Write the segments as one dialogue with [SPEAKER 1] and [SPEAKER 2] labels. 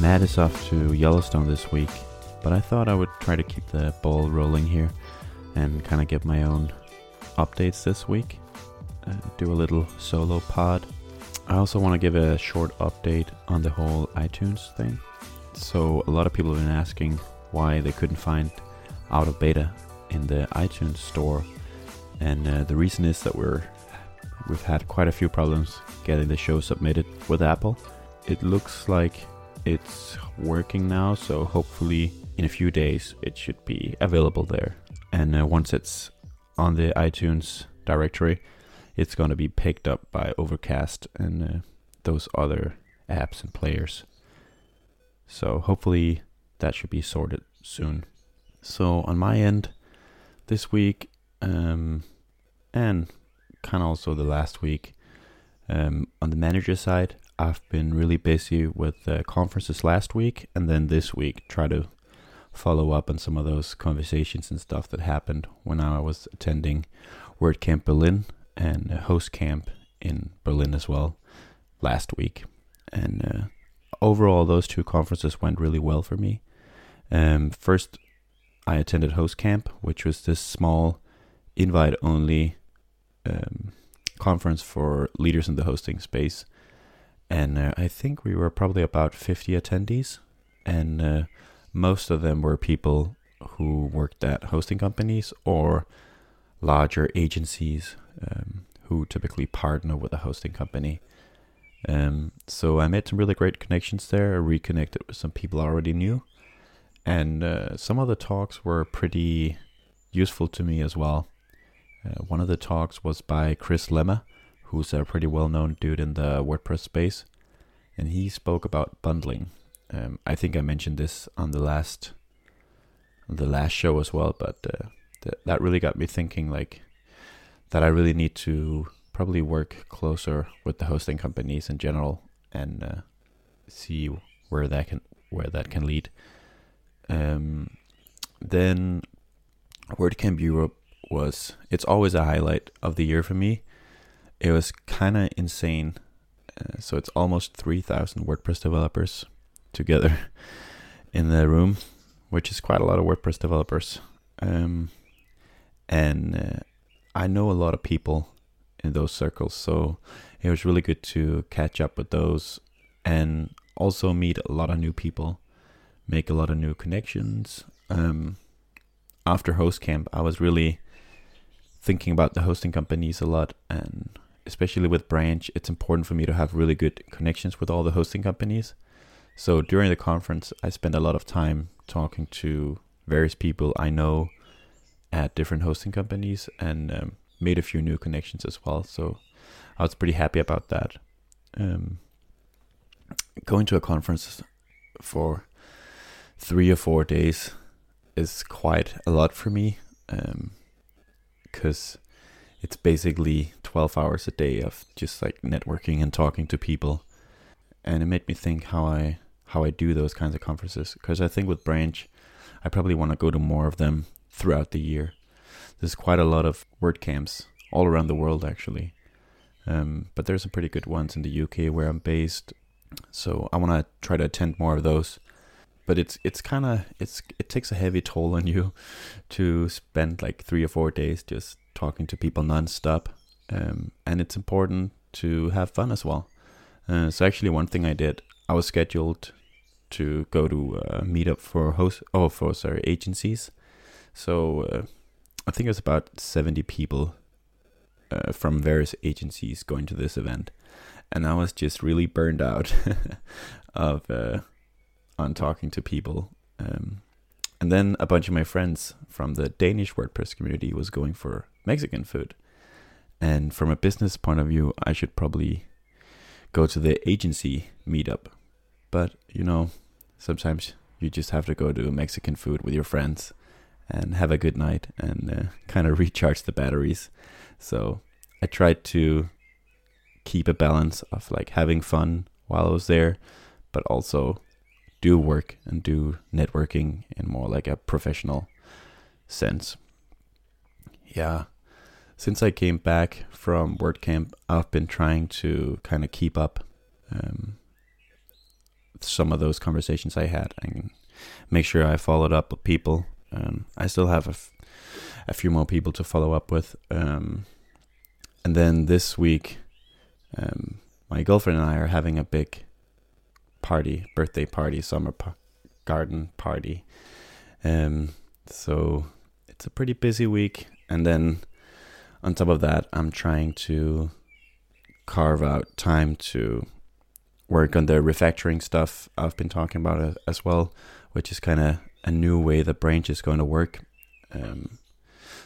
[SPEAKER 1] Matt is off to Yellowstone this week, but I thought I would try to keep the ball rolling here and kind of get my own updates this week. Uh, do a little solo pod. I also want to give a short update on the whole iTunes thing. So, a lot of people have been asking why they couldn't find out of beta in the iTunes store, and uh, the reason is that we're we've had quite a few problems getting the show submitted with Apple. It looks like it's working now, so hopefully in a few days it should be available there. And uh, once it's on the iTunes directory, it's going to be picked up by Overcast and uh, those other apps and players. So hopefully that should be sorted soon. So on my end, this week, um, and kind of also the last week, um, on the manager side, I've been really busy with conferences last week, and then this week try to follow up on some of those conversations and stuff that happened when I was attending WordCamp Berlin and Host Camp in Berlin as well last week. And uh, overall, those two conferences went really well for me. Um, first, I attended Host Camp, which was this small invite only um, conference for leaders in the hosting space. And uh, I think we were probably about 50 attendees. And uh, most of them were people who worked at hosting companies or larger agencies um, who typically partner with a hosting company. Um, so I made some really great connections there. I reconnected with some people I already knew, and uh, some of the talks were pretty useful to me as well. Uh, one of the talks was by Chris Lema, who's a pretty well-known dude in the WordPress space, and he spoke about bundling. Um, I think I mentioned this on the last the last show as well, but uh, th- that really got me thinking like that I really need to probably work closer with the hosting companies in general and uh, see where that can where that can lead. Um, then WordCamp Europe was it's always a highlight of the year for me. It was kind of insane. Uh, so it's almost 3,000 WordPress developers together in the room, which is quite a lot of WordPress developers. Um, and uh, I know a lot of people in those circles, so it was really good to catch up with those and also meet a lot of new people, make a lot of new connections. Um, after host camp, I was really thinking about the hosting companies a lot, and especially with Branch, it's important for me to have really good connections with all the hosting companies. So during the conference, I spent a lot of time talking to various people I know at different hosting companies and um, made a few new connections as well. So I was pretty happy about that. Um, going to a conference for three or four days is quite a lot for me because um, it's basically 12 hours a day of just like networking and talking to people and it made me think how i how i do those kinds of conferences because i think with branch i probably want to go to more of them throughout the year there's quite a lot of WordCamps all around the world actually. Um, but there's some pretty good ones in the UK where I'm based, so I want to try to attend more of those. But it's it's kind of it's it takes a heavy toll on you to spend like three or four days just talking to people nonstop, um, and it's important to have fun as well. Uh, so actually, one thing I did, I was scheduled to go to a meetup for host oh for sorry agencies. So uh, I think it was about 70 people uh, from various agencies going to this event. And I was just really burned out of uh, on talking to people. Um, and then a bunch of my friends from the Danish WordPress community was going for Mexican food. And from a business point of view, I should probably go to the agency meetup. But, you know, sometimes you just have to go to Mexican food with your friends and have a good night and uh, kind of recharge the batteries. So I tried to keep a balance of like having fun while I was there, but also do work and do networking in more like a professional sense. Yeah. Since I came back from WordCamp, I've been trying to kind of keep up um, some of those conversations I had and make sure I followed up with people. Um, I still have a, f- a few more people to follow up with. Um, and then this week, um, my girlfriend and I are having a big party, birthday party, summer garden party. Um, so it's a pretty busy week. And then on top of that, I'm trying to carve out time to work on the refactoring stuff I've been talking about as well, which is kind of a new way that Branch is going to work. Um,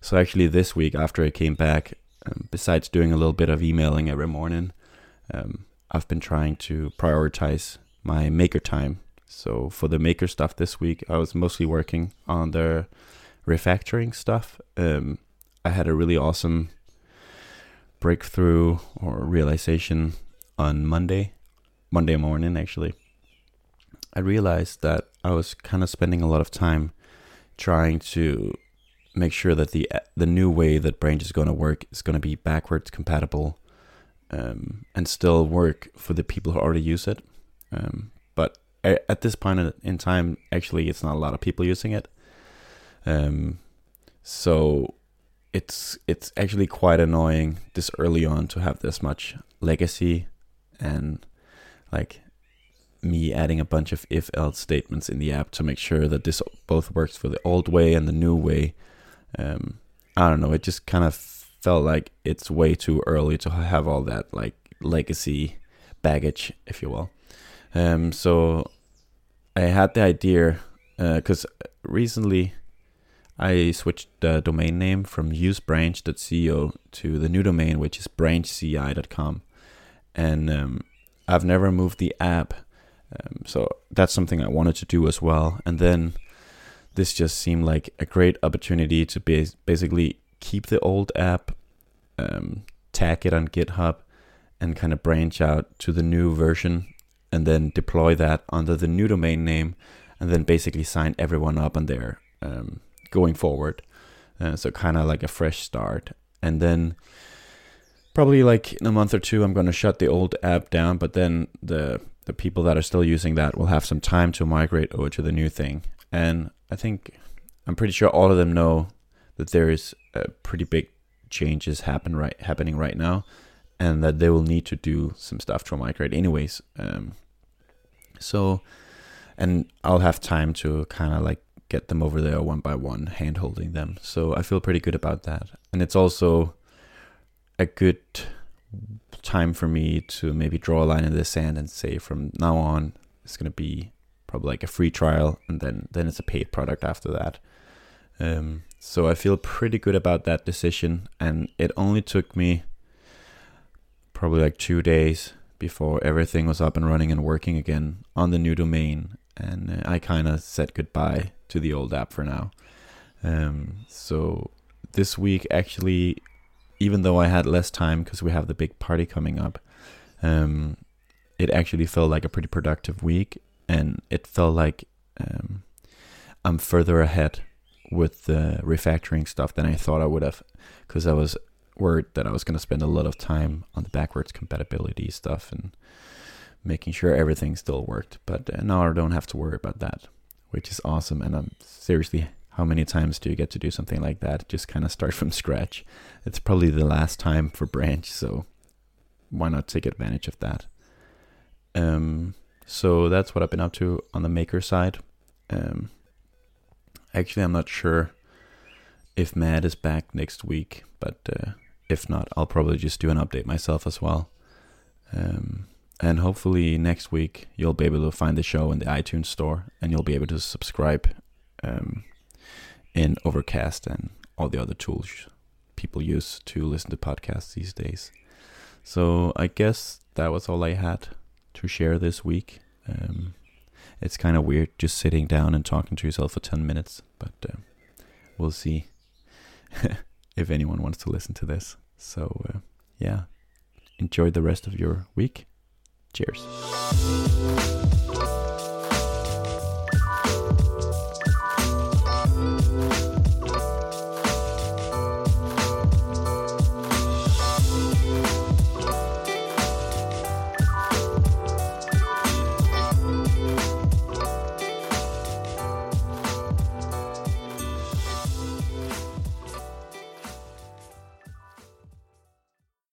[SPEAKER 1] so actually, this week after I came back, um, besides doing a little bit of emailing every morning, um, I've been trying to prioritize my maker time. So for the maker stuff this week, I was mostly working on the refactoring stuff. Um, I had a really awesome breakthrough or realization on Monday, Monday morning actually. I realized that I was kind of spending a lot of time trying to make sure that the the new way that Branch is going to work is going to be backwards compatible um, and still work for the people who already use it. Um, but at this point in time, actually, it's not a lot of people using it. Um, so it's it's actually quite annoying this early on to have this much legacy and like me adding a bunch of if else statements in the app to make sure that this both works for the old way and the new way. Um, I don't know. It just kind of felt like it's way too early to have all that like legacy baggage, if you will. Um, so I had the idea because uh, recently I switched the domain name from usebranch.co to the new domain, which is branchci.com. And um, I've never moved the app. Um, so that's something I wanted to do as well. And then this just seemed like a great opportunity to be basically keep the old app, um, tag it on GitHub, and kind of branch out to the new version and then deploy that under the new domain name and then basically sign everyone up on there. Um, going forward. Uh, so kind of like a fresh start. And then probably like in a month or two, I'm going to shut the old app down. But then the the people that are still using that will have some time to migrate over to the new thing. And I think I'm pretty sure all of them know that there is a pretty big changes happen right happening right now, and that they will need to do some stuff to migrate anyways. Um, so, and I'll have time to kind of like get them over there one by one, hand holding them. So I feel pretty good about that. And it's also a good time for me to maybe draw a line in the sand and say from now on it's going to be probably like a free trial and then then it's a paid product after that. Um, so I feel pretty good about that decision and it only took me probably like 2 days before everything was up and running and working again on the new domain and uh, I kind of said goodbye to the old app for now. Um, so this week, actually, even though I had less time because we have the big party coming up, um, it actually felt like a pretty productive week, and it felt like um, I'm further ahead with the refactoring stuff than I thought I would have, because I was worried that I was going to spend a lot of time on the backwards compatibility stuff and making sure everything still worked. But uh, now I don't have to worry about that, which is awesome. And I'm seriously, how many times do you get to do something like that? Just kind of start from scratch. It's probably the last time for Branch, so why not take advantage of that? Um, so that's what I've been up to on the maker side. Um, actually, I'm not sure if Matt is back next week, but uh, if not, I'll probably just do an update myself as well. Um, and hopefully next week you'll be able to find the show in the iTunes store and you'll be able to subscribe um, in Overcast and all the other tools people use to listen to podcasts these days. So I guess that was all I had to share this week. Um, it's kind of weird just sitting down and talking to yourself for 10 minutes, but uh, we'll see if anyone wants to listen to this. So, uh, yeah, enjoy the rest of your week Cheers.